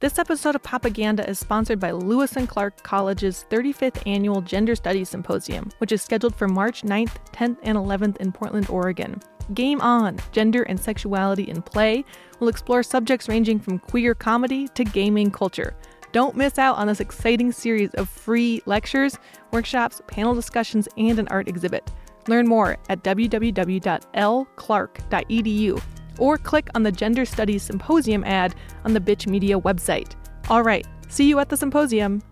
This episode of Popaganda is sponsored by Lewis and Clark College's 35th Annual Gender Studies Symposium, which is scheduled for March 9th, 10th, and 11th in Portland, Oregon. Game On Gender and Sexuality in Play will explore subjects ranging from queer comedy to gaming culture. Don't miss out on this exciting series of free lectures, workshops, panel discussions, and an art exhibit. Learn more at www.lclark.edu or click on the Gender Studies Symposium ad on the Bitch Media website. All right, see you at the symposium.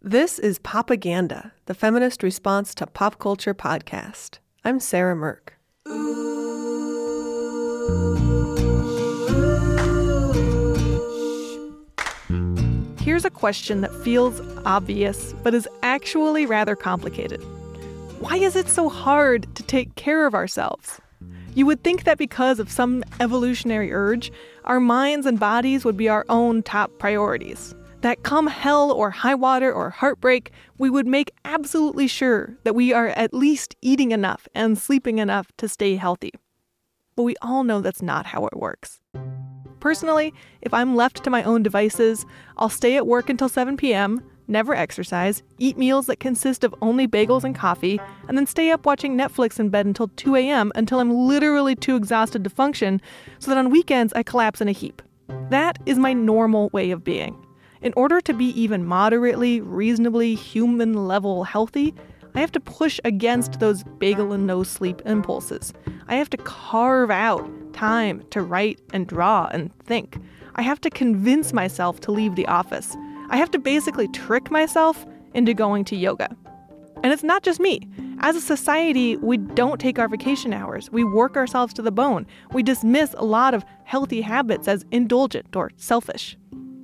This is Popaganda, the feminist response to pop culture podcast. I'm Sarah Mirk. Here's a question that feels obvious, but is actually rather complicated. Why is it so hard to take care of ourselves? You would think that because of some evolutionary urge, our minds and bodies would be our own top priorities. That come hell or high water or heartbreak, we would make absolutely sure that we are at least eating enough and sleeping enough to stay healthy. But we all know that's not how it works. Personally, if I'm left to my own devices, I'll stay at work until 7 p.m., never exercise, eat meals that consist of only bagels and coffee, and then stay up watching Netflix in bed until 2 a.m. until I'm literally too exhausted to function, so that on weekends I collapse in a heap. That is my normal way of being. In order to be even moderately, reasonably human level healthy, I have to push against those bagel and no sleep impulses. I have to carve out time to write and draw and think. I have to convince myself to leave the office. I have to basically trick myself into going to yoga. And it's not just me. As a society, we don't take our vacation hours. We work ourselves to the bone. We dismiss a lot of healthy habits as indulgent or selfish.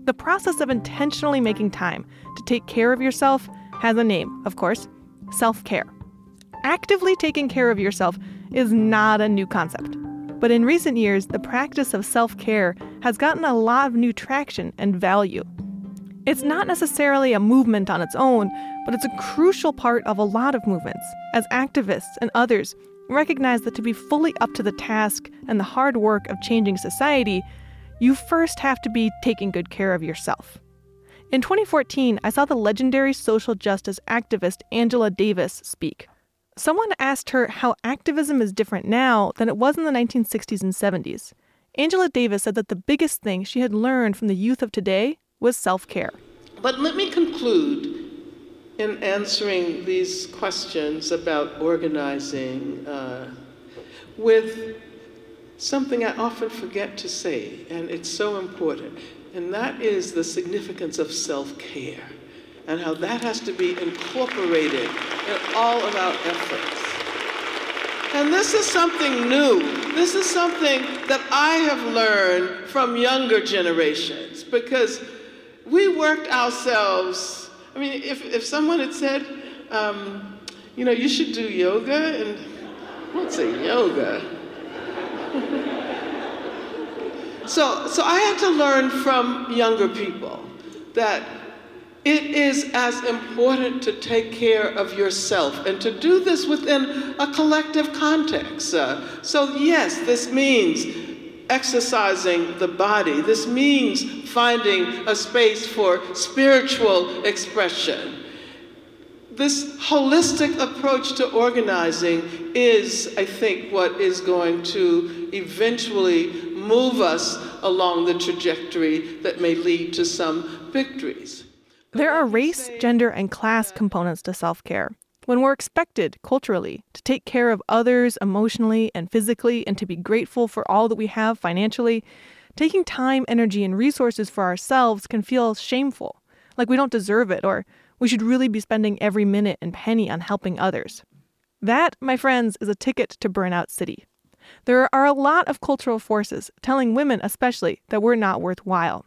The process of intentionally making time to take care of yourself has a name, of course self care. Actively taking care of yourself is not a new concept. But in recent years, the practice of self care has gotten a lot of new traction and value. It's not necessarily a movement on its own, but it's a crucial part of a lot of movements, as activists and others recognize that to be fully up to the task and the hard work of changing society, you first have to be taking good care of yourself. In 2014, I saw the legendary social justice activist Angela Davis speak. Someone asked her how activism is different now than it was in the 1960s and 70s. Angela Davis said that the biggest thing she had learned from the youth of today was self care. But let me conclude in answering these questions about organizing uh, with something I often forget to say, and it's so important, and that is the significance of self care and how that has to be incorporated in all of our efforts. And this is something new. This is something that I have learned from younger generations because we worked ourselves. I mean, if, if someone had said, um, you know, you should do yoga, and I won't say yoga. so, so I had to learn from younger people that it is as important to take care of yourself and to do this within a collective context. Uh, so, yes, this means exercising the body. This means finding a space for spiritual expression. This holistic approach to organizing is, I think, what is going to eventually move us along the trajectory that may lead to some victories. There are race, gender, and class components to self care. When we're expected, culturally, to take care of others emotionally and physically and to be grateful for all that we have financially, taking time, energy, and resources for ourselves can feel shameful, like we don't deserve it or we should really be spending every minute and penny on helping others. That, my friends, is a ticket to Burnout City. There are a lot of cultural forces telling women, especially, that we're not worthwhile.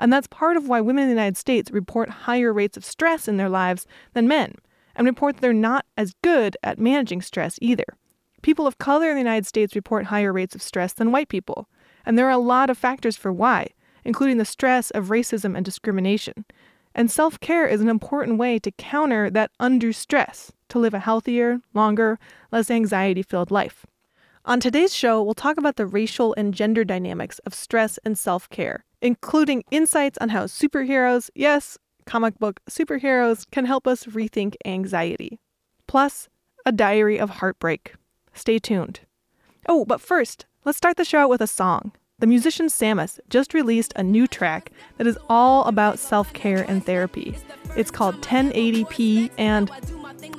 And that's part of why women in the United States report higher rates of stress in their lives than men and report that they're not as good at managing stress either. People of color in the United States report higher rates of stress than white people, and there are a lot of factors for why, including the stress of racism and discrimination. And self care is an important way to counter that undue stress to live a healthier, longer, less anxiety filled life. On today's show, we'll talk about the racial and gender dynamics of stress and self care including insights on how superheroes, yes, comic book superheroes, can help us rethink anxiety. Plus, a diary of heartbreak. Stay tuned. Oh, but first, let's start the show out with a song. The musician Sammus just released a new track that is all about self care and therapy. It's called 1080p, and,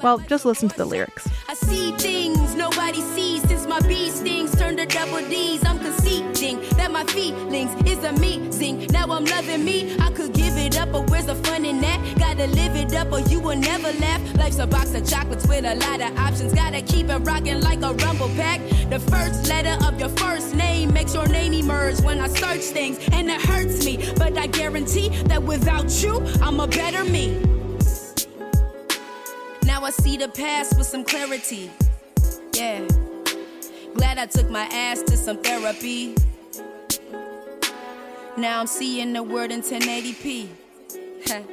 well, just listen to the lyrics. I see things nobody sees since my bee stings turned to double D's. Feelings is amazing. Now I'm loving me. I could give it up, but where's the fun in that? Gotta live it up, or you will never laugh. Life's a box of chocolates with a lot of options. Gotta keep it rocking like a rumble pack. The first letter of your first name makes your name emerge when I search things, and it hurts me. But I guarantee that without you, I'm a better me. Now I see the past with some clarity. Yeah. Glad I took my ass to some therapy. Now I'm seeing the world in 1080p.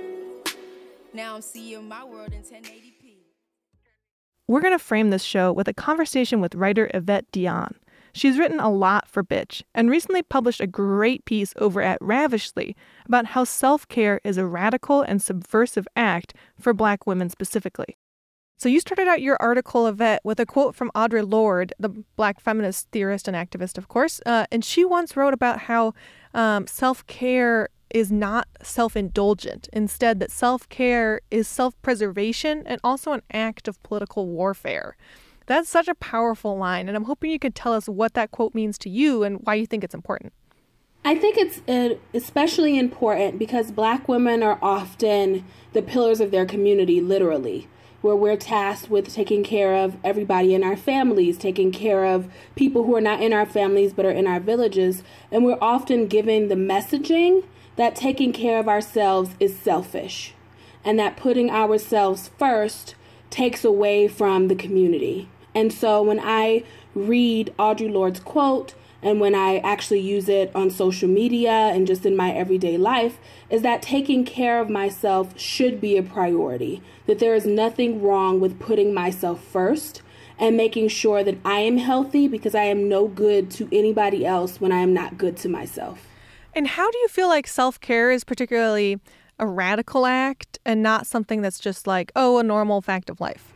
now I'm seeing my world in 1080p. We're going to frame this show with a conversation with writer Evette Dionne. She's written a lot for Bitch and recently published a great piece over at Ravishly about how self care is a radical and subversive act for black women specifically. So, you started out your article, Evette, with a quote from Audre Lorde, the black feminist theorist and activist, of course. Uh, and she once wrote about how um, self care is not self indulgent. Instead, that self care is self preservation and also an act of political warfare. That's such a powerful line, and I'm hoping you could tell us what that quote means to you and why you think it's important. I think it's uh, especially important because black women are often the pillars of their community, literally, where we're tasked with taking care of everybody in our families, taking care of people who are not in our families but are in our villages. And we're often given the messaging that taking care of ourselves is selfish and that putting ourselves first takes away from the community. And so when I read Audre Lorde's quote, and when I actually use it on social media and just in my everyday life, is that taking care of myself should be a priority. That there is nothing wrong with putting myself first and making sure that I am healthy because I am no good to anybody else when I am not good to myself. And how do you feel like self care is particularly a radical act and not something that's just like, oh, a normal fact of life?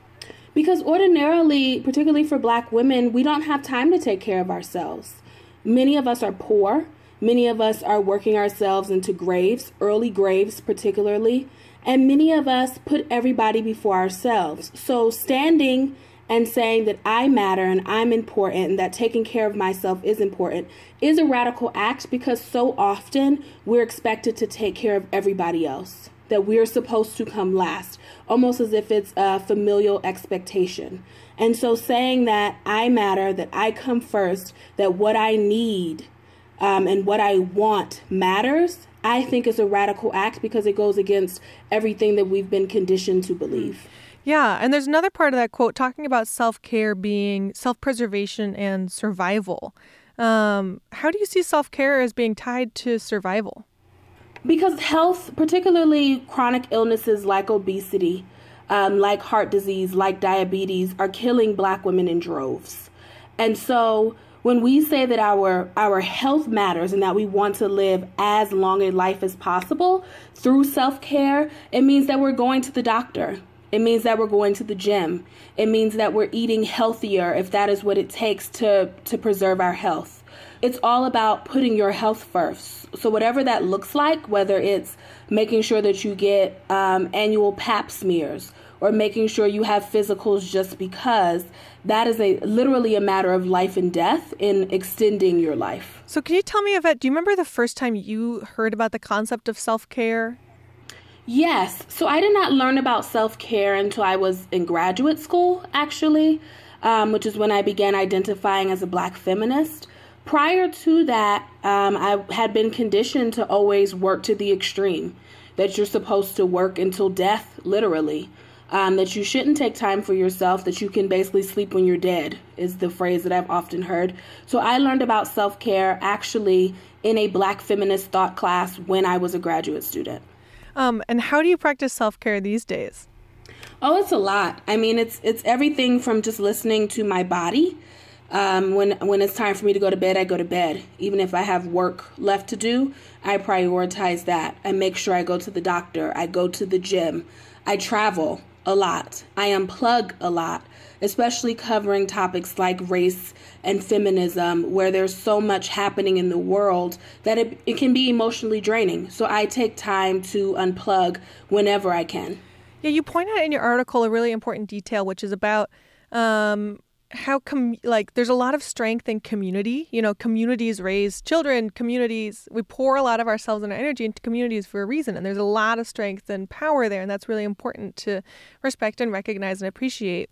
Because ordinarily, particularly for black women, we don't have time to take care of ourselves. Many of us are poor. Many of us are working ourselves into graves, early graves particularly. And many of us put everybody before ourselves. So standing and saying that I matter and I'm important and that taking care of myself is important is a radical act because so often we're expected to take care of everybody else, that we're supposed to come last, almost as if it's a familial expectation. And so saying that I matter, that I come first, that what I need um, and what I want matters, I think is a radical act because it goes against everything that we've been conditioned to believe. Yeah, and there's another part of that quote talking about self care being self preservation and survival. Um, how do you see self care as being tied to survival? Because health, particularly chronic illnesses like obesity, um, like heart disease, like diabetes, are killing black women in droves. And so when we say that our our health matters and that we want to live as long a life as possible through self-care, it means that we're going to the doctor. It means that we're going to the gym. It means that we're eating healthier if that is what it takes to, to preserve our health. It's all about putting your health first. So, whatever that looks like, whether it's making sure that you get um, annual pap smears or making sure you have physicals just because, that is a literally a matter of life and death in extending your life. So, can you tell me, Evette, do you remember the first time you heard about the concept of self care? Yes. So I did not learn about self care until I was in graduate school, actually, um, which is when I began identifying as a black feminist. Prior to that, um, I had been conditioned to always work to the extreme, that you're supposed to work until death, literally. Um, that you shouldn't take time for yourself, that you can basically sleep when you're dead, is the phrase that I've often heard. So I learned about self care actually in a black feminist thought class when I was a graduate student. Um, and how do you practice self care these days? Oh, it's a lot. I mean, it's it's everything from just listening to my body Um, when when it's time for me to go to bed, I go to bed. Even if I have work left to do, I prioritize that. I make sure I go to the doctor. I go to the gym. I travel a lot. I unplug a lot, especially covering topics like race and feminism, where there's so much happening in the world that it, it can be emotionally draining. So I take time to unplug whenever I can. Yeah, you point out in your article a really important detail, which is about um, how com- like there's a lot of strength in community. You know communities raise children communities we pour a lot of ourselves and our energy into communities for a reason and there's a lot of strength and power there and that's really important to respect and recognize and appreciate.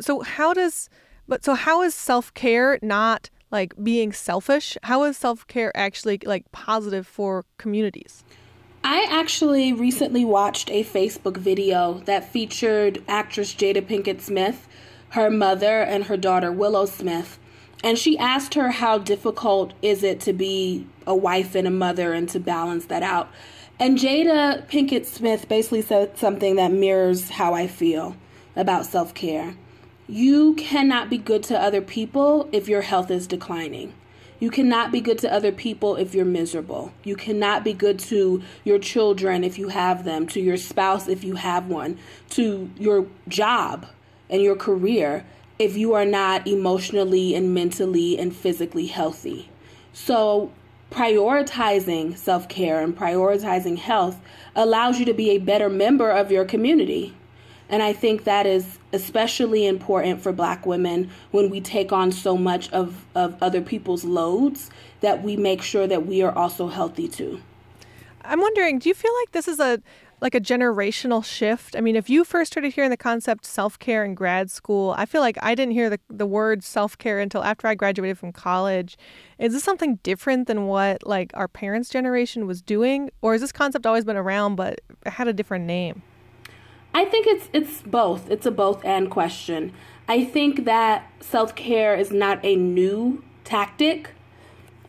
So how does but so how is self-care not like being selfish? How is self-care actually like positive for communities? I actually recently watched a Facebook video that featured actress Jada Pinkett Smith her mother and her daughter Willow Smith. And she asked her how difficult is it to be a wife and a mother and to balance that out. And Jada Pinkett Smith basically said something that mirrors how I feel about self care. You cannot be good to other people if your health is declining. You cannot be good to other people if you're miserable. You cannot be good to your children if you have them, to your spouse if you have one, to your job and your career if you are not emotionally and mentally and physically healthy. So, prioritizing self care and prioritizing health allows you to be a better member of your community. And I think that is especially important for black women when we take on so much of, of other people's loads that we make sure that we are also healthy too. I'm wondering, do you feel like this is a like a generational shift? I mean, if you first started hearing the concept self care in grad school, I feel like I didn't hear the, the word self care until after I graduated from college. Is this something different than what like our parents' generation was doing? Or has this concept always been around but had a different name? I think it's it's both. It's a both and question. I think that self care is not a new tactic.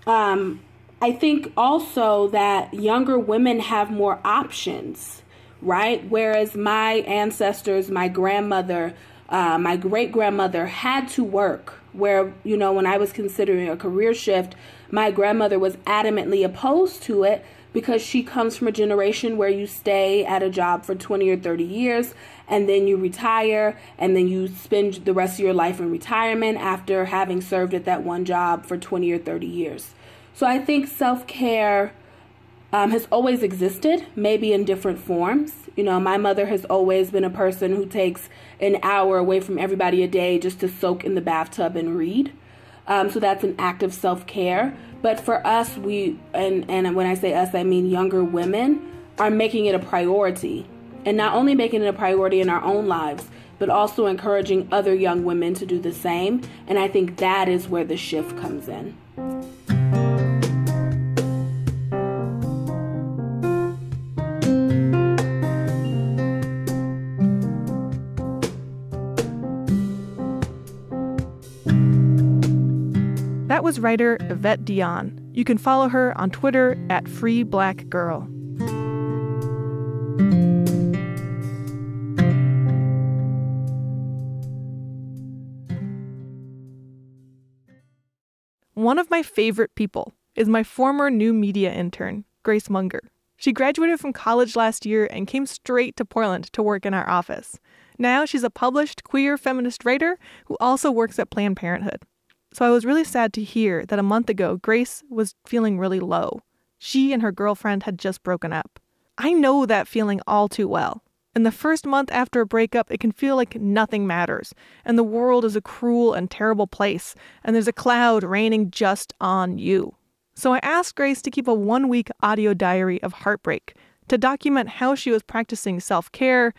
Um, I think also that younger women have more options, right? Whereas my ancestors, my grandmother, uh, my great grandmother had to work. Where, you know, when I was considering a career shift, my grandmother was adamantly opposed to it because she comes from a generation where you stay at a job for 20 or 30 years and then you retire and then you spend the rest of your life in retirement after having served at that one job for 20 or 30 years. So I think self care um, has always existed, maybe in different forms. You know, my mother has always been a person who takes an hour away from everybody a day just to soak in the bathtub and read. Um, so that's an act of self care. But for us, we, and, and when I say us, I mean younger women, are making it a priority. And not only making it a priority in our own lives, but also encouraging other young women to do the same. And I think that is where the shift comes in. That was writer Evette Dionne. You can follow her on Twitter at Free Black Girl. One of my favorite people is my former new media intern, Grace Munger. She graduated from college last year and came straight to Portland to work in our office. Now she's a published queer feminist writer who also works at Planned Parenthood. So I was really sad to hear that a month ago, Grace was feeling really low. She and her girlfriend had just broken up. I know that feeling all too well. In the first month after a breakup, it can feel like nothing matters, and the world is a cruel and terrible place, and there's a cloud raining just on you. So I asked Grace to keep a one week audio diary of heartbreak to document how she was practicing self care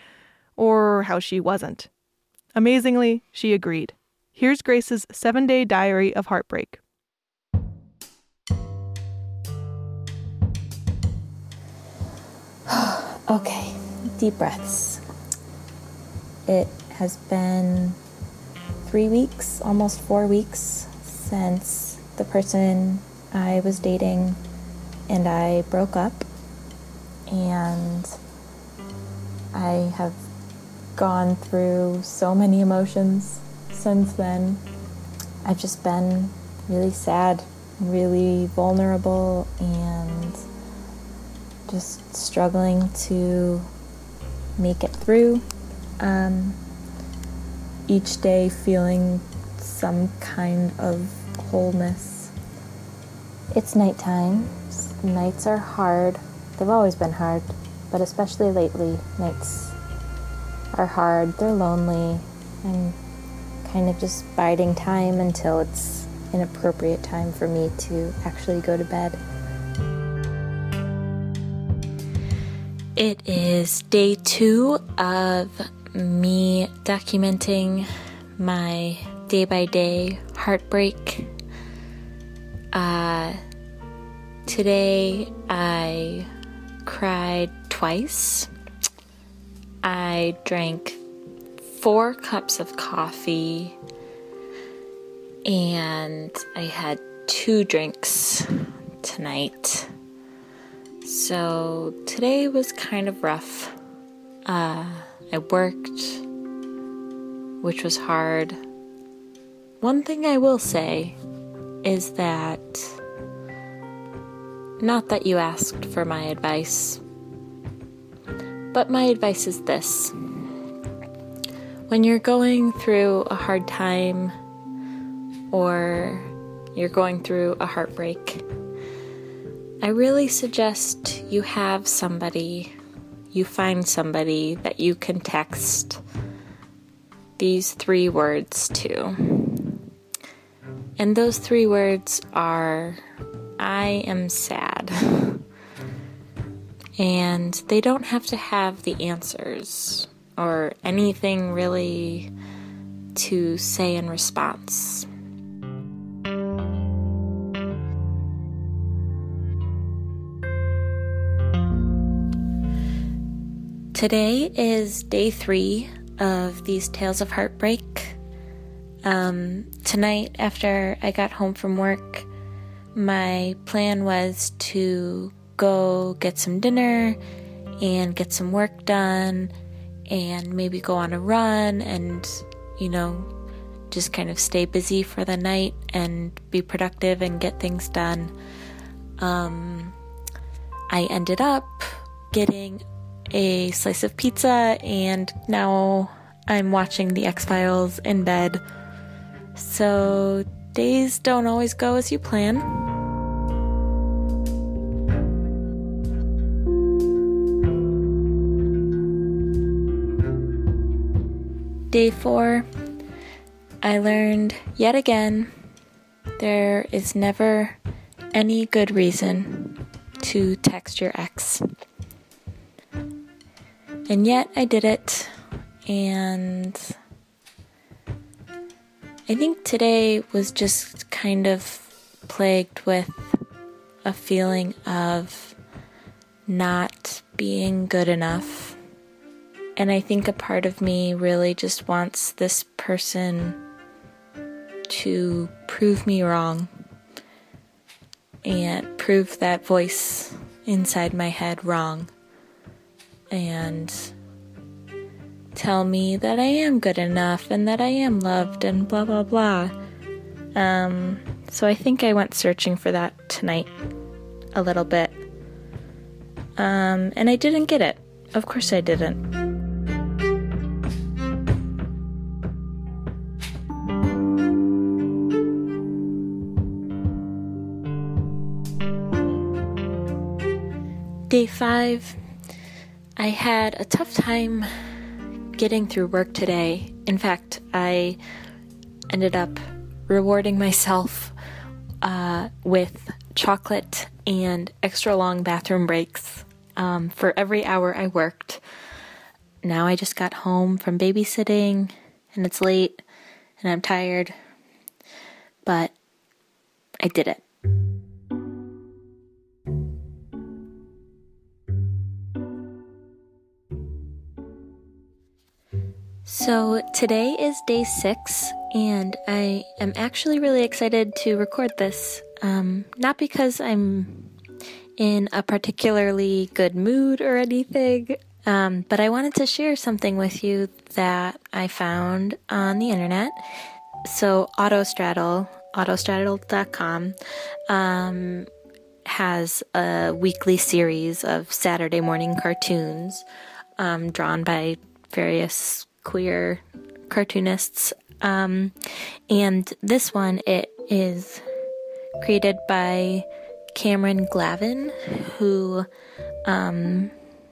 or how she wasn't. Amazingly, she agreed. Here's Grace's seven day diary of heartbreak. okay, deep breaths. It has been three weeks, almost four weeks, since the person I was dating and I broke up. And I have gone through so many emotions since then. I've just been really sad, really vulnerable, and just struggling to make it through. Um, each day feeling some kind of wholeness. It's nighttime. Nights are hard. They've always been hard, but especially lately, nights are hard. They're lonely. I'm kind of just biding time until it's an appropriate time for me to actually go to bed. It is day two of me documenting my day by day heartbreak. Uh, today I cried twice. I drank four cups of coffee and I had two drinks tonight. So today was kind of rough. Uh, I worked, which was hard. One thing I will say is that not that you asked for my advice, but my advice is this. When you're going through a hard time or you're going through a heartbreak, I really suggest you have somebody, you find somebody that you can text these three words to. And those three words are I am sad. and they don't have to have the answers or anything really to say in response. Today is day three of these tales of heartbreak. Um, tonight, after I got home from work, my plan was to go get some dinner and get some work done and maybe go on a run and, you know, just kind of stay busy for the night and be productive and get things done. Um, I ended up getting a slice of pizza, and now I'm watching The X Files in bed. So, days don't always go as you plan. Day four, I learned yet again there is never any good reason to text your ex. And yet I did it. And I think today was just kind of plagued with a feeling of not being good enough. And I think a part of me really just wants this person to prove me wrong and prove that voice inside my head wrong and tell me that I am good enough and that I am loved and blah blah blah. Um, so I think I went searching for that tonight a little bit. Um, and I didn't get it. Of course I didn't. Day five I had a tough time getting through work today. In fact, I ended up rewarding myself uh, with chocolate and extra long bathroom breaks um, for every hour I worked. Now I just got home from babysitting and it's late and I'm tired, but I did it. So today is day six, and I am actually really excited to record this. Um, not because I'm in a particularly good mood or anything, um, but I wanted to share something with you that I found on the internet. so Autostraddle, autostraddle.com, um, has a weekly series of Saturday morning cartoons um, drawn by various queer cartoonists. Um, and this one, it is created by Cameron Glavin, who um,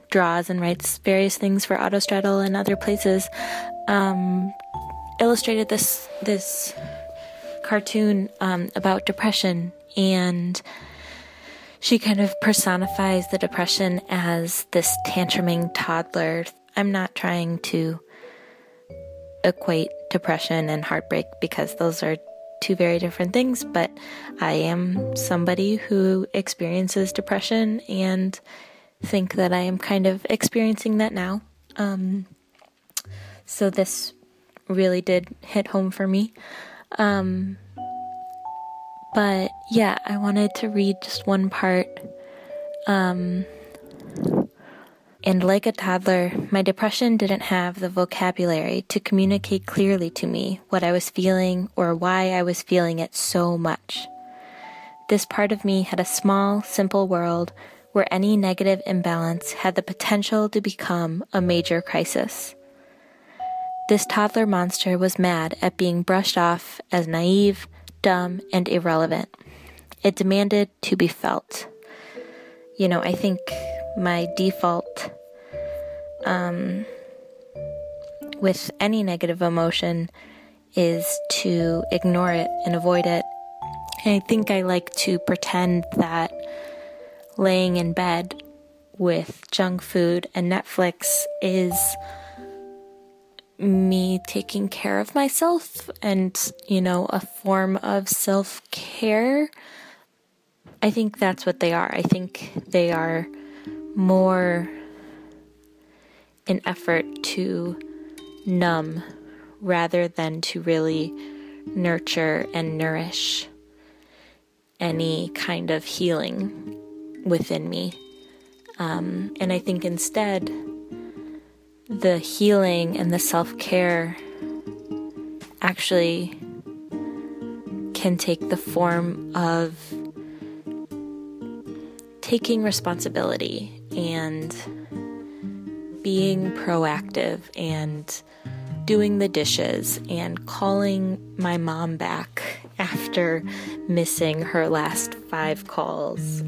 draws and writes various things for Autostraddle and other places. Um, illustrated this this cartoon um, about depression, and she kind of personifies the depression as this tantruming toddler. I'm not trying to equate depression and heartbreak because those are two very different things, but I am somebody who experiences depression and think that I am kind of experiencing that now. Um, so this really did hit home for me. Um, but yeah, I wanted to read just one part. Um, and like a toddler, my depression didn't have the vocabulary to communicate clearly to me what I was feeling or why I was feeling it so much. This part of me had a small, simple world where any negative imbalance had the potential to become a major crisis. This toddler monster was mad at being brushed off as naive, dumb, and irrelevant. It demanded to be felt. You know, I think my default um, with any negative emotion is to ignore it and avoid it. And I think I like to pretend that laying in bed with junk food and Netflix is me taking care of myself and, you know, a form of self care. I think that's what they are. I think they are more an effort to numb rather than to really nurture and nourish any kind of healing within me. Um, and I think instead, the healing and the self care actually can take the form of taking responsibility and being proactive and doing the dishes and calling my mom back after missing her last five calls.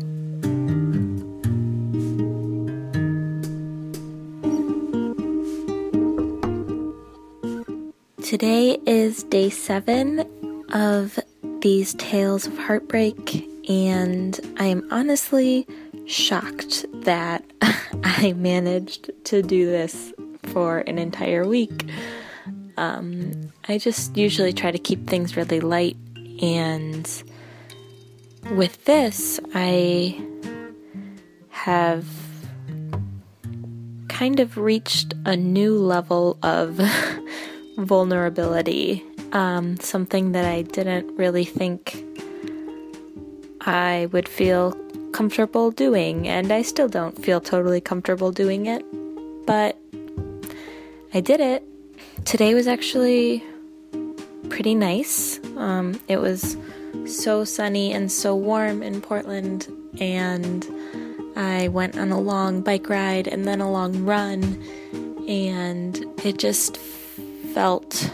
Today is day seven of these tales of heartbreak, and I am honestly shocked that I managed to do this for an entire week. Um, I just usually try to keep things really light, and with this, I have kind of reached a new level of vulnerability, um, something that I didn't really think I would feel comfortable doing, and I still don't feel totally comfortable doing it, but I did it. Today was actually pretty nice. Um, it was so sunny and so warm in Portland, and I went on a long bike ride and then a long run, and it just felt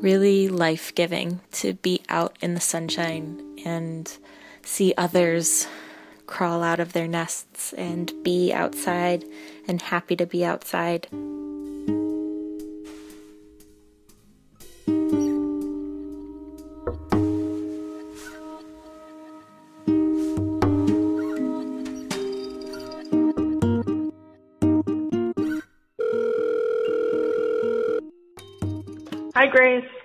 really life giving to be out in the sunshine and see others crawl out of their nests and be outside and happy to be outside. Hi, Grace.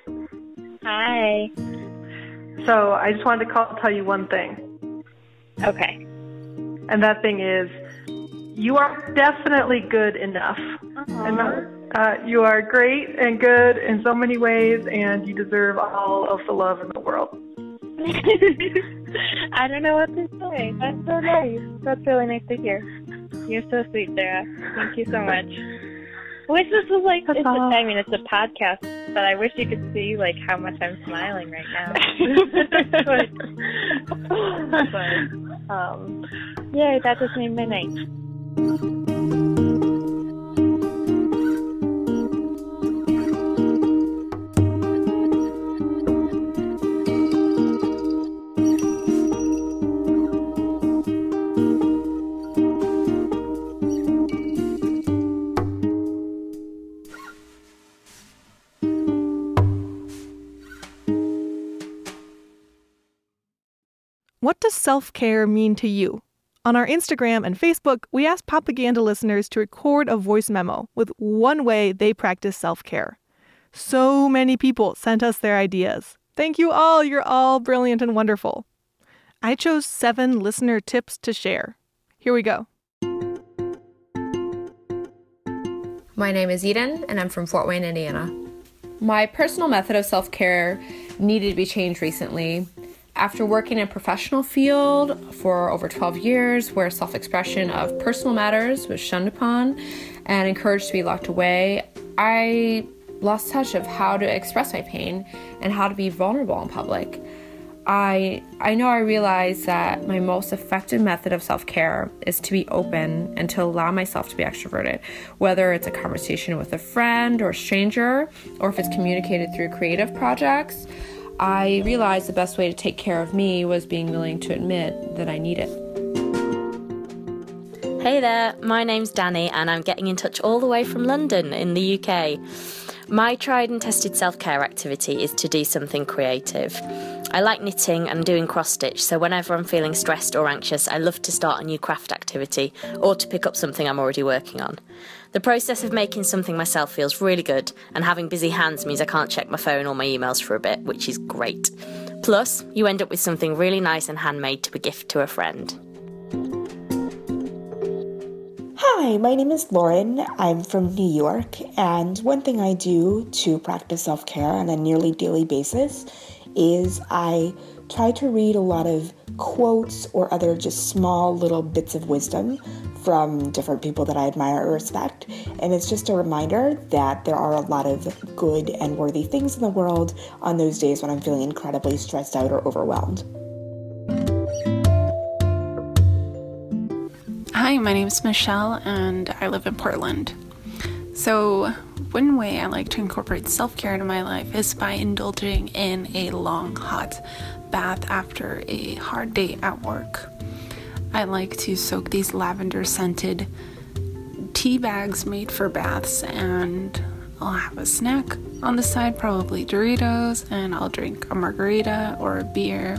So I just wanted to call tell you one thing. Okay. And that thing is, you are definitely good enough. And, uh, you are great and good in so many ways, and you deserve all of the love in the world. I don't know what to say. That's so nice. That's really nice to hear. You're so sweet, Sarah. Thank you so much. wish this was like. It's a, I mean, it's a podcast, but I wish you could see like how much I'm smiling right now. but, but um, yeah, that just made my night. Self care mean to you? On our Instagram and Facebook, we asked Popaganda listeners to record a voice memo with one way they practice self care. So many people sent us their ideas. Thank you all. You're all brilliant and wonderful. I chose seven listener tips to share. Here we go. My name is Eden, and I'm from Fort Wayne, Indiana. My personal method of self care needed to be changed recently. After working in a professional field for over 12 years, where self expression of personal matters was shunned upon and encouraged to be locked away, I lost touch of how to express my pain and how to be vulnerable in public. I I know I realized that my most effective method of self-care is to be open and to allow myself to be extroverted, whether it's a conversation with a friend or a stranger or if it's communicated through creative projects. I realized the best way to take care of me was being willing to admit that I need it. Hey there, my name's Danny, and I'm getting in touch all the way from London in the UK. My tried and tested self care activity is to do something creative. I like knitting and doing cross stitch, so whenever I'm feeling stressed or anxious, I love to start a new craft activity or to pick up something I'm already working on. The process of making something myself feels really good, and having busy hands means I can't check my phone or my emails for a bit, which is great. Plus, you end up with something really nice and handmade to be a gift to a friend. Hi, my name is Lauren. I'm from New York, and one thing I do to practice self care on a nearly daily basis is I try to read a lot of quotes or other just small little bits of wisdom from different people that I admire or respect. And it's just a reminder that there are a lot of good and worthy things in the world on those days when I'm feeling incredibly stressed out or overwhelmed. Hi, my name is Michelle and I live in Portland. So, one way I like to incorporate self care into my life is by indulging in a long hot bath after a hard day at work. I like to soak these lavender scented tea bags made for baths and I'll have a snack on the side, probably Doritos, and I'll drink a margarita or a beer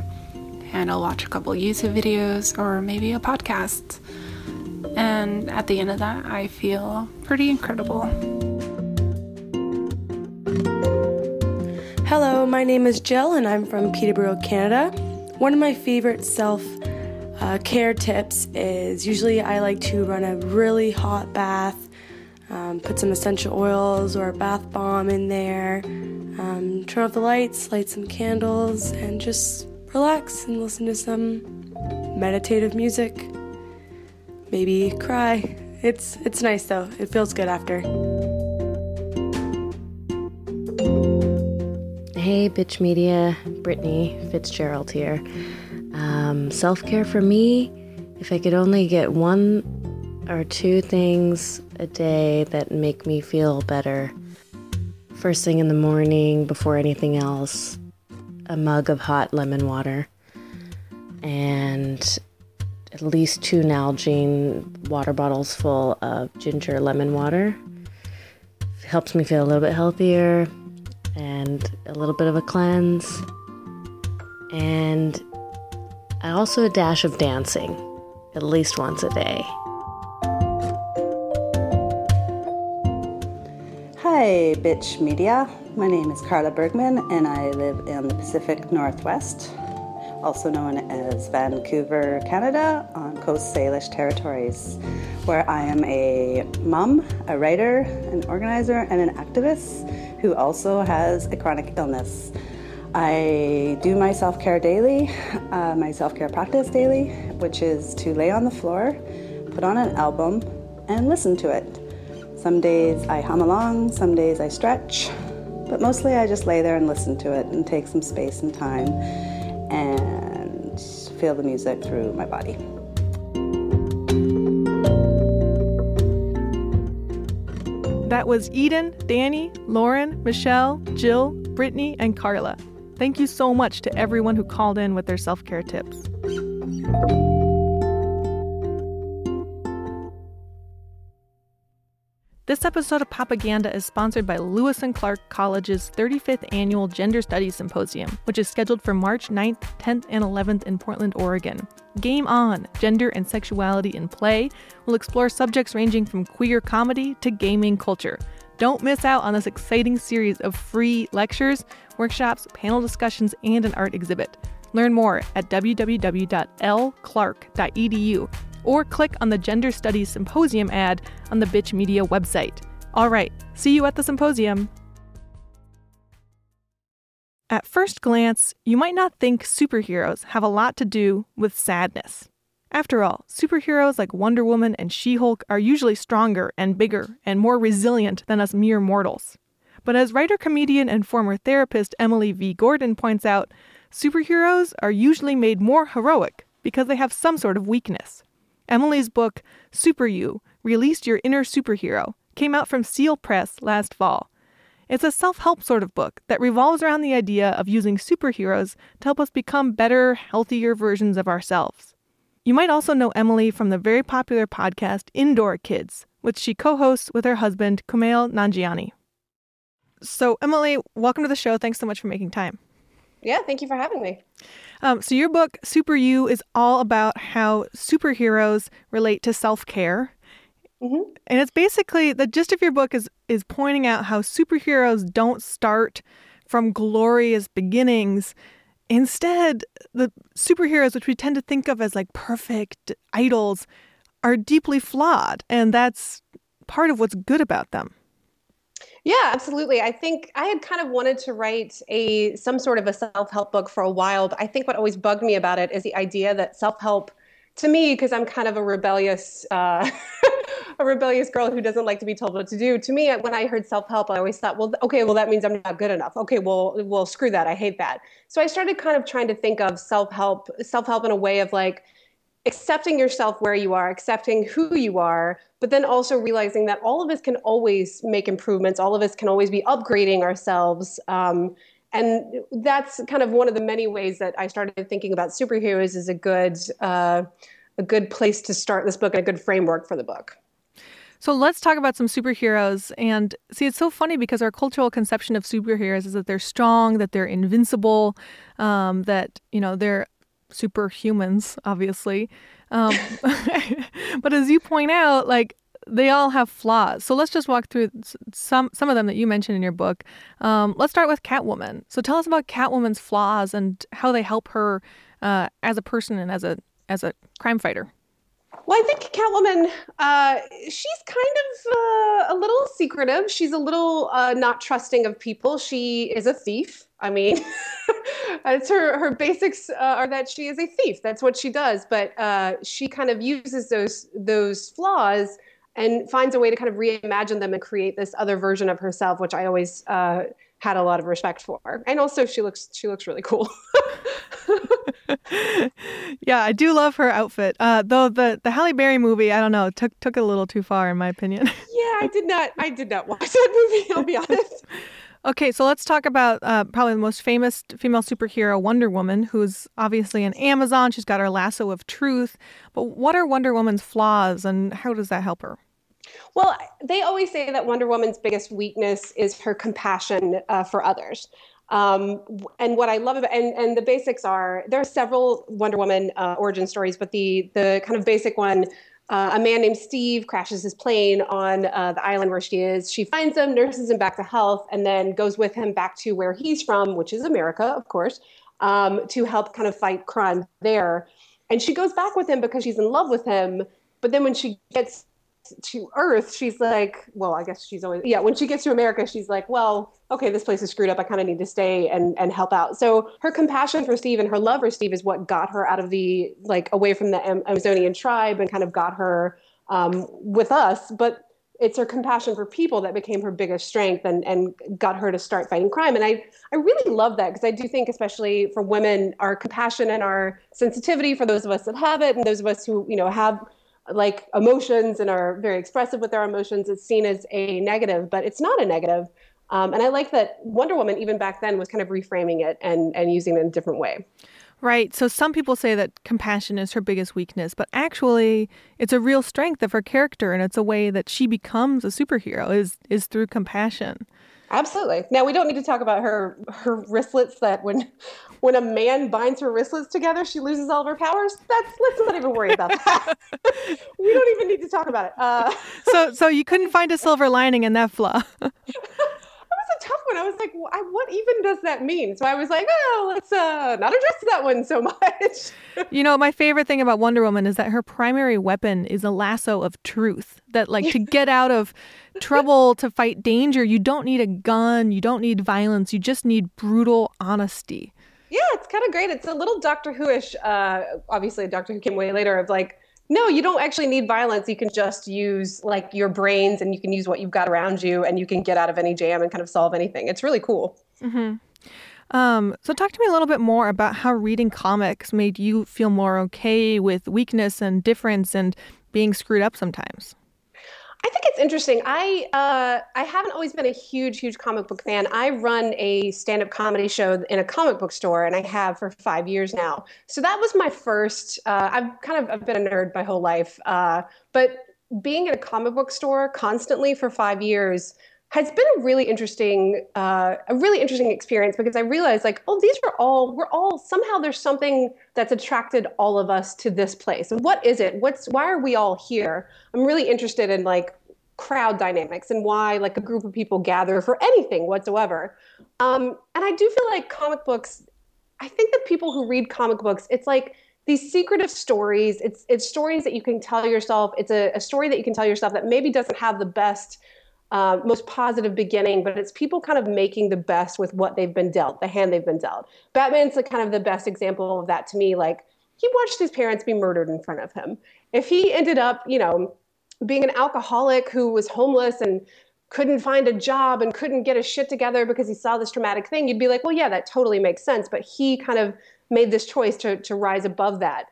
and I'll watch a couple YouTube videos or maybe a podcast. And at the end of that, I feel pretty incredible. Hello, my name is Jill and I'm from Peterborough, Canada. One of my favorite self uh, care tips is usually I like to run a really hot bath, um, put some essential oils or a bath bomb in there, um, turn off the lights, light some candles, and just relax and listen to some meditative music. Maybe cry. It's it's nice though. It feels good after. Hey, Bitch Media, Brittany Fitzgerald here. Um, Self care for me, if I could only get one or two things a day that make me feel better. First thing in the morning, before anything else, a mug of hot lemon water and at least two Nalgene water bottles full of ginger lemon water. Helps me feel a little bit healthier and a little bit of a cleanse. And also a dash of dancing, at least once a day. Hi, Bitch Media. My name is Carla Bergman, and I live in the Pacific Northwest, also known as Vancouver, Canada, on Coast Salish territories, where I am a mom, a writer, an organizer, and an activist who also has a chronic illness. I do my self care daily, uh, my self care practice daily, which is to lay on the floor, put on an album, and listen to it. Some days I hum along, some days I stretch, but mostly I just lay there and listen to it and take some space and time and feel the music through my body. That was Eden, Danny, Lauren, Michelle, Jill, Brittany, and Carla. Thank you so much to everyone who called in with their self care tips. This episode of Popaganda is sponsored by Lewis and Clark College's 35th Annual Gender Studies Symposium, which is scheduled for March 9th, 10th, and 11th in Portland, Oregon. Game On Gender and Sexuality in Play will explore subjects ranging from queer comedy to gaming culture. Don't miss out on this exciting series of free lectures, workshops, panel discussions, and an art exhibit. Learn more at www.lclark.edu or click on the Gender Studies Symposium ad on the Bitch Media website. All right, see you at the symposium. At first glance, you might not think superheroes have a lot to do with sadness. After all, superheroes like Wonder Woman and She Hulk are usually stronger and bigger and more resilient than us mere mortals. But as writer, comedian, and former therapist Emily V. Gordon points out, superheroes are usually made more heroic because they have some sort of weakness. Emily's book, Super You Release Your Inner Superhero, came out from Seal Press last fall. It's a self help sort of book that revolves around the idea of using superheroes to help us become better, healthier versions of ourselves. You might also know Emily from the very popular podcast Indoor Kids, which she co hosts with her husband, Kumail Nanjiani. So, Emily, welcome to the show. Thanks so much for making time. Yeah, thank you for having me. Um, so, your book, Super You, is all about how superheroes relate to self care. Mm-hmm. And it's basically the gist of your book is is pointing out how superheroes don't start from glorious beginnings. Instead, the superheroes, which we tend to think of as like perfect idols, are deeply flawed, and that's part of what's good about them. Yeah, absolutely. I think I had kind of wanted to write a some sort of a self-help book for a while, but I think what always bugged me about it is the idea that self-help to me because I'm kind of a rebellious uh, a rebellious girl who doesn't like to be told what to do. To me, when I heard self-help, I always thought, well, okay, well that means I'm not good enough. Okay, well, well, screw that. I hate that. So I started kind of trying to think of self-help, self-help in a way of like accepting yourself where you are, accepting who you are, but then also realizing that all of us can always make improvements. All of us can always be upgrading ourselves. Um, and that's kind of one of the many ways that I started thinking about superheroes is a good, uh, a good place to start this book and a good framework for the book. So let's talk about some superheroes. And see, it's so funny because our cultural conception of superheroes is that they're strong, that they're invincible, um, that you know they're superhumans, obviously. Um, but as you point out, like they all have flaws. So let's just walk through some some of them that you mentioned in your book. Um, let's start with Catwoman. So tell us about Catwoman's flaws and how they help her uh, as a person and as a as a crime fighter. Well, I think Catwoman, uh, she's kind of uh, a little secretive. She's a little uh, not trusting of people. She is a thief. I mean, it's her her basics uh, are that she is a thief. That's what she does. But uh, she kind of uses those those flaws and finds a way to kind of reimagine them and create this other version of herself, which I always uh, had a lot of respect for. And also, she looks she looks really cool. yeah, I do love her outfit. Uh, though the the Halle Berry movie, I don't know, took took a little too far in my opinion. yeah, I did not I did not watch that movie. I'll be honest. Okay, so let's talk about uh, probably the most famous female superhero, Wonder Woman, who's obviously an Amazon. She's got her lasso of truth. But what are Wonder Woman's flaws and how does that help her? Well, they always say that Wonder Woman's biggest weakness is her compassion uh, for others. Um, and what I love about and and the basics are there are several Wonder Woman uh, origin stories, but the the kind of basic one. Uh, a man named Steve crashes his plane on uh, the island where she is. She finds him, nurses him back to health, and then goes with him back to where he's from, which is America, of course, um, to help kind of fight crime there. And she goes back with him because she's in love with him. But then when she gets to Earth, she's like, well, I guess she's always, yeah, when she gets to America, she's like, well, okay, this place is screwed up. I kind of need to stay and, and help out. So her compassion for Steve and her love for Steve is what got her out of the, like, away from the Amazonian tribe and kind of got her um, with us. But it's her compassion for people that became her biggest strength and, and got her to start fighting crime. And I, I really love that because I do think, especially for women, our compassion and our sensitivity for those of us that have it and those of us who, you know, have like emotions and are very expressive with their emotions, it's seen as a negative, but it's not a negative. Um, and I like that Wonder Woman, even back then, was kind of reframing it and, and using it in a different way. Right. So some people say that compassion is her biggest weakness, but actually it's a real strength of her character and it's a way that she becomes a superhero is is through compassion. Absolutely. Now we don't need to talk about her her wristlets that when when a man binds her wristlets together, she loses all of her powers. That's let's not even worry about that. we don't even need to talk about it. Uh, so so you couldn't find a silver lining in that flaw. That was a tough one. I was like, what even does that mean? So I was like, oh, let's uh, not address that one so much. you know, my favorite thing about Wonder Woman is that her primary weapon is a lasso of truth. That, like, to get out of trouble, to fight danger, you don't need a gun, you don't need violence, you just need brutal honesty. Yeah, it's kind of great. It's a little Doctor Who-ish. Uh, obviously, Doctor Who came way later. Of like, no, you don't actually need violence. You can just use like your brains and you can use what you've got around you and you can get out of any jam and kind of solve anything. It's really cool. Mm-hmm. Um, so, talk to me a little bit more about how reading comics made you feel more okay with weakness and difference and being screwed up sometimes. I think it's interesting. I uh, I haven't always been a huge, huge comic book fan. I run a stand-up comedy show in a comic book store, and I have for five years now. So that was my first. Uh, I've kind of I've been a nerd my whole life, uh, but being in a comic book store constantly for five years has been a really interesting uh, a really interesting experience because I realized like oh these are all we're all somehow there's something that's attracted all of us to this place. And what is it? What's why are we all here? I'm really interested in like crowd dynamics and why like a group of people gather for anything whatsoever. Um, and I do feel like comic books I think that people who read comic books it's like these secretive stories. It's it's stories that you can tell yourself. It's a, a story that you can tell yourself that maybe doesn't have the best uh, most positive beginning, but it's people kind of making the best with what they've been dealt, the hand they've been dealt. Batman's the kind of the best example of that to me. Like he watched his parents be murdered in front of him. If he ended up, you know, being an alcoholic who was homeless and couldn't find a job and couldn't get his shit together because he saw this traumatic thing, you'd be like, well, yeah, that totally makes sense. But he kind of made this choice to to rise above that.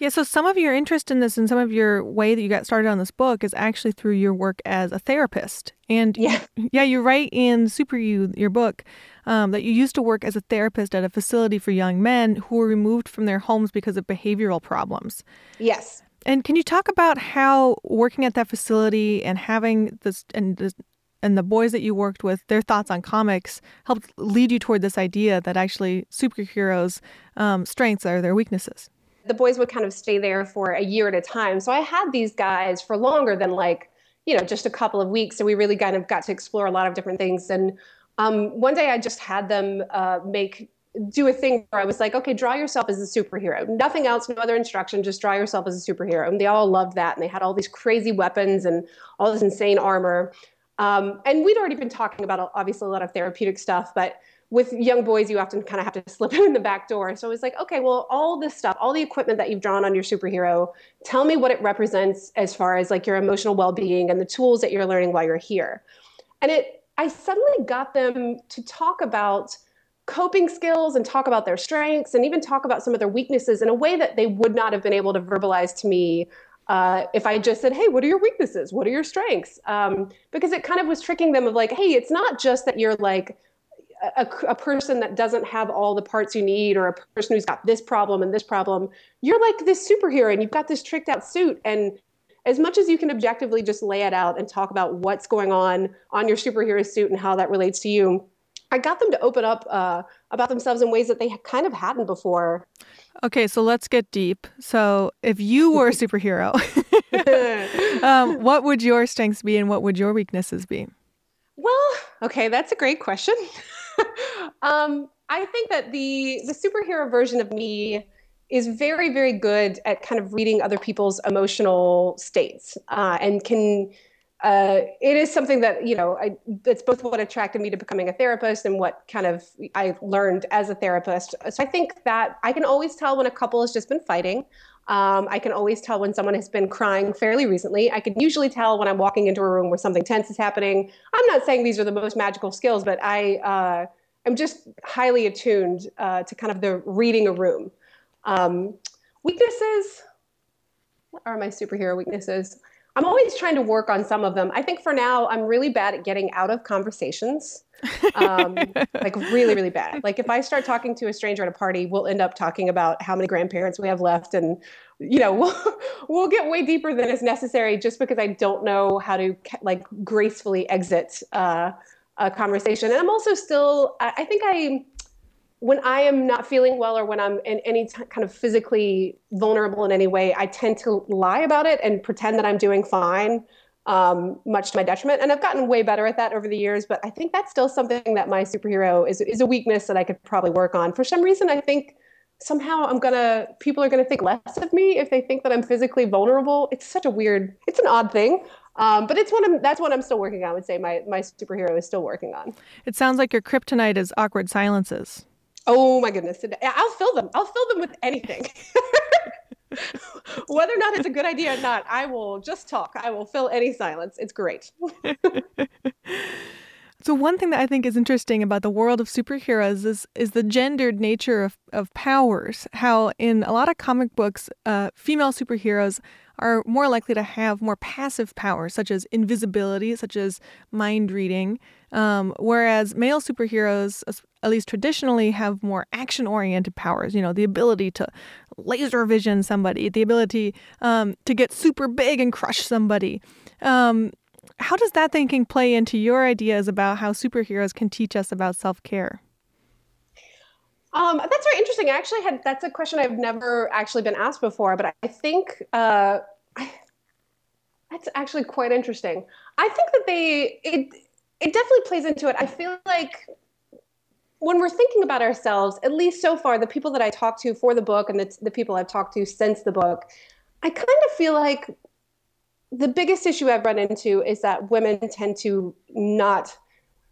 Yeah, so some of your interest in this and some of your way that you got started on this book is actually through your work as a therapist. And yeah, yeah, you write in Super You, your book, um, that you used to work as a therapist at a facility for young men who were removed from their homes because of behavioral problems. Yes. And can you talk about how working at that facility and having this and this and the boys that you worked with, their thoughts on comics helped lead you toward this idea that actually superheroes' um, strengths are their weaknesses? The boys would kind of stay there for a year at a time. So I had these guys for longer than like, you know, just a couple of weeks. So we really kind of got to explore a lot of different things. And um, one day I just had them uh, make do a thing where I was like, okay, draw yourself as a superhero. Nothing else, no other instruction, just draw yourself as a superhero. And they all loved that. And they had all these crazy weapons and all this insane armor. Um, and we'd already been talking about obviously a lot of therapeutic stuff, but with young boys, you often kind of have to slip in the back door. So I was like, okay, well, all this stuff, all the equipment that you've drawn on your superhero, tell me what it represents as far as like your emotional well-being and the tools that you're learning while you're here. And it, I suddenly got them to talk about coping skills and talk about their strengths and even talk about some of their weaknesses in a way that they would not have been able to verbalize to me uh, if I just said, hey, what are your weaknesses? What are your strengths? Um, because it kind of was tricking them of like, hey, it's not just that you're like a, a, person that doesn't have all the parts you need or a person who's got this problem and this problem you're like this superhero and you've got this tricked out suit. And as much as you can objectively just lay it out and talk about what's going on on your superhero suit and how that relates to you i got them to open up uh, about themselves in ways that they kind of hadn't before. Okay so let's get deep. So if you were a superhero um, what would your strengths be and what would your weaknesses be? Well okay that's a great question um, I think that the the superhero version of me is very very good at kind of reading other people's emotional states uh, and can uh, it is something that you know I, it's both what attracted me to becoming a therapist and what kind of I learned as a therapist. So I think that I can always tell when a couple has just been fighting. Um, I can always tell when someone has been crying fairly recently. I can usually tell when I'm walking into a room where something tense is happening. I'm not saying these are the most magical skills, but I uh, am just highly attuned uh, to kind of the reading a room. Um, weaknesses. Are my superhero weaknesses? I'm always trying to work on some of them. I think for now, I'm really bad at getting out of conversations. Um, like really, really bad. Like if I start talking to a stranger at a party, we'll end up talking about how many grandparents we have left, and you know, we'll we'll get way deeper than is necessary just because I don't know how to like gracefully exit uh, a conversation. And I'm also still, I, I think I when I am not feeling well or when I'm in any t- kind of physically vulnerable in any way, I tend to lie about it and pretend that I'm doing fine, um, much to my detriment. And I've gotten way better at that over the years, but I think that's still something that my superhero is, is a weakness that I could probably work on. For some reason, I think somehow I'm gonna, people are gonna think less of me if they think that I'm physically vulnerable. It's such a weird, it's an odd thing. Um, but it's one of that's what I'm still working on. I would say my my superhero is still working on. It sounds like your kryptonite is awkward silences. Oh my goodness. I'll fill them. I'll fill them with anything. Whether or not it's a good idea or not, I will just talk. I will fill any silence. It's great. so one thing that I think is interesting about the world of superheroes is is the gendered nature of, of powers. How in a lot of comic books, uh, female superheroes are more likely to have more passive powers, such as invisibility, such as mind reading, um, whereas male superheroes, at least traditionally, have more action oriented powers. You know, the ability to laser vision somebody, the ability um, to get super big and crush somebody. Um, how does that thinking play into your ideas about how superheroes can teach us about self care? Um, that's very interesting. I actually had that's a question I've never actually been asked before, but I think uh, I, that's actually quite interesting. I think that they it it definitely plays into it. I feel like when we're thinking about ourselves, at least so far, the people that I talked to for the book and the, the people I've talked to since the book, I kind of feel like the biggest issue I've run into is that women tend to not,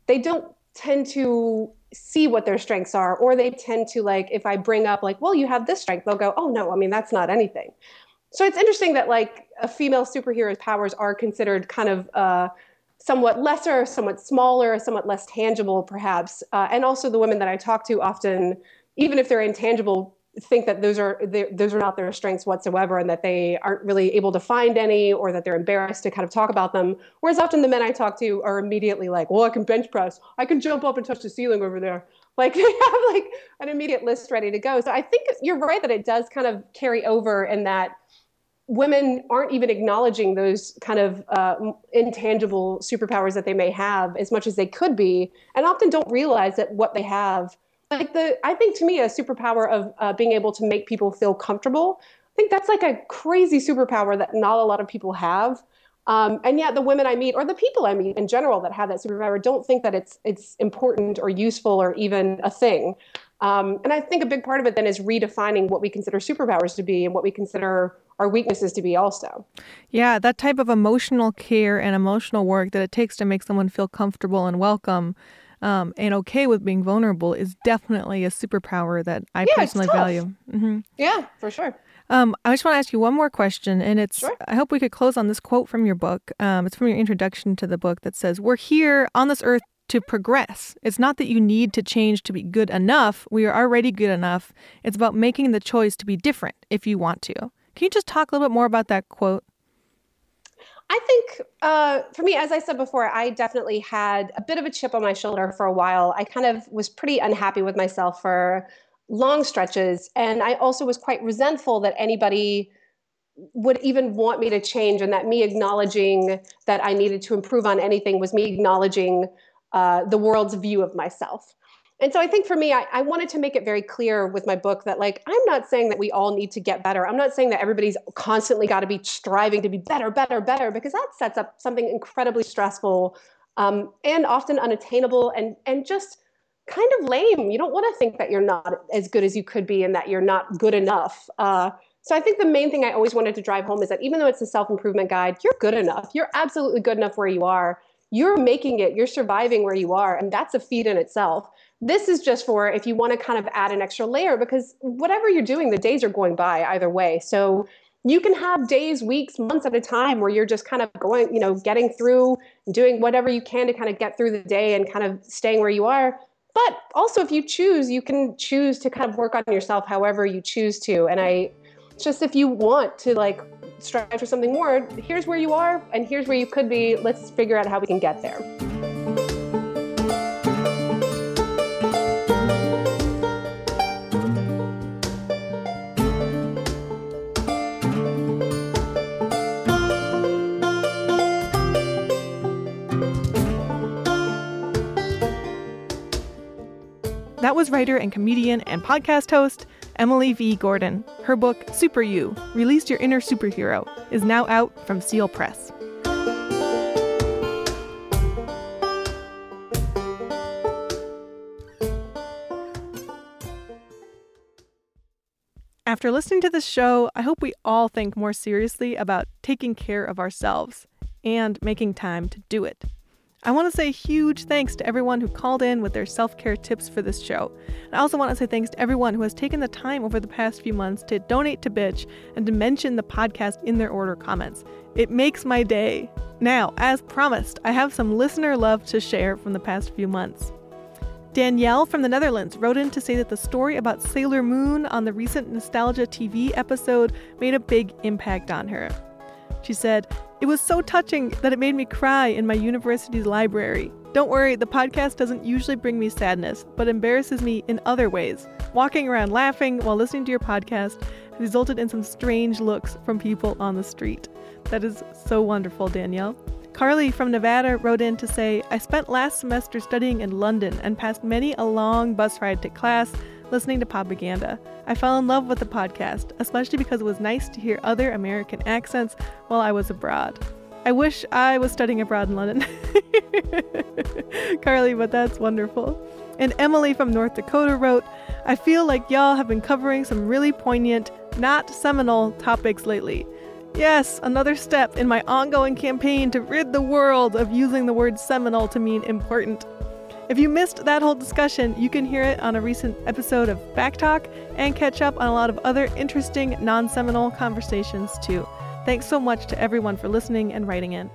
they don't tend to see what their strengths are or they tend to like if i bring up like well you have this strength they'll go oh no i mean that's not anything so it's interesting that like a female superhero's powers are considered kind of uh, somewhat lesser somewhat smaller somewhat less tangible perhaps. Uh, and also the women that i talk to often even if they're intangible think that those are those are not their strengths whatsoever and that they aren't really able to find any or that they're embarrassed to kind of talk about them. Whereas often the men i talk to are immediately like well i can bench press. I can jump up and touch the ceiling over there. Like they have like an immediate list ready to go. So i think you're right that it does kind of carry over in that women aren't even acknowledging those kind of uh, intangible superpowers that they may have as much as they could be and often don't realize that what they have. Like the i think to me a superpower of uh, being able to make people feel comfortable i think that's like a crazy superpower that not a lot of people have. Um, and yet the women i meet or the people i meet in general that have that superpower don't think that it's it's important or useful or even a thing. Um, and i think a big part of it then is redefining what we consider superpowers to be and what we consider our weaknesses to be also yeah that type of emotional care and emotional work that it takes to make someone feel comfortable and welcome um, and okay with being vulnerable is definitely a superpower that I yeah, personally value. Mm-hmm. Yeah, for sure. Um, I just want to ask you one more question, and it's sure. I hope we could close on this quote from your book. Um, it's from your introduction to the book that says, We're here on this earth to progress. It's not that you need to change to be good enough. We are already good enough. It's about making the choice to be different if you want to. Can you just talk a little bit more about that quote? I think uh, for me, as I said before, I definitely had a bit of a chip on my shoulder for a while. I kind of was pretty unhappy with myself for long stretches. And I also was quite resentful that anybody would even want me to change and that me acknowledging that I needed to improve on anything was me acknowledging uh, the world's view of myself and so i think for me I, I, wanted to make it very clear with my book that like i'm not saying that we all need to get better. I'm not saying that everybody's constantly got to be striving to be better better better because that sets up something incredibly stressful um, and often unattainable and and just kind of lame. You don't want to think that you're not as good as you could be and that you're not good enough uh, so i think the main thing i always wanted to drive home is that even though it's a self-improvement guide you're good enough. You're absolutely good enough where you are. You're making it. You're surviving where you are and that's a feat in itself This is just for if you want to kind of add an extra layer because whatever you're doing, the days are going by either way. So you can have days, weeks, months at a time where you're just kind of going, you know, getting through, doing whatever you can to kind of get through the day and kind of staying where you are. But also, if you choose, you can choose to kind of work on yourself however you choose to. And I, just if you want to like strive for something more, here's where you are and here's where you could be. Let's figure out how we can get there. That was writer and comedian and podcast host Emily V. Gordon. Her book, Super You Release Your Inner Superhero, is now out from Seal Press. After listening to this show, I hope we all think more seriously about taking care of ourselves and making time to do it. I want to say huge thanks to everyone who called in with their self care tips for this show. And I also want to say thanks to everyone who has taken the time over the past few months to donate to Bitch and to mention the podcast in their order comments. It makes my day. Now, as promised, I have some listener love to share from the past few months. Danielle from the Netherlands wrote in to say that the story about Sailor Moon on the recent Nostalgia TV episode made a big impact on her. She said, It was so touching that it made me cry in my university's library. Don't worry, the podcast doesn't usually bring me sadness, but embarrasses me in other ways. Walking around laughing while listening to your podcast resulted in some strange looks from people on the street. That is so wonderful, Danielle. Carly from Nevada wrote in to say, I spent last semester studying in London and passed many a long bus ride to class listening to Popaganda. I fell in love with the podcast, especially because it was nice to hear other American accents while I was abroad. I wish I was studying abroad in London. Carly, but that's wonderful. And Emily from North Dakota wrote, I feel like y'all have been covering some really poignant, not seminal topics lately. Yes, another step in my ongoing campaign to rid the world of using the word seminal to mean important. If you missed that whole discussion, you can hear it on a recent episode of Backtalk and catch up on a lot of other interesting non seminal conversations too. Thanks so much to everyone for listening and writing in.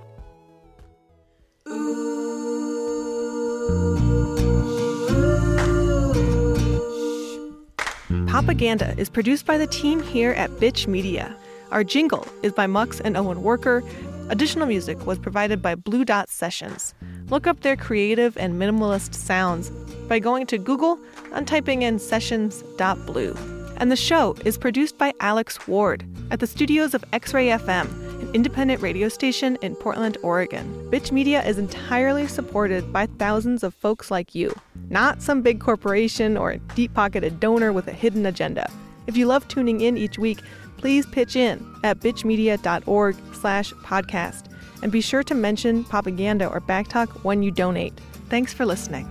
Popaganda is produced by the team here at Bitch Media. Our jingle is by Mux and Owen Worker. Additional music was provided by Blue Dot Sessions. Look up their creative and minimalist sounds by going to Google and typing in sessions.blue. And the show is produced by Alex Ward at the studios of X Ray FM, an independent radio station in Portland, Oregon. Bitch Media is entirely supported by thousands of folks like you, not some big corporation or deep pocketed donor with a hidden agenda. If you love tuning in each week, please pitch in at bitchmedia.org slash podcast and be sure to mention Popaganda or Backtalk when you donate. Thanks for listening.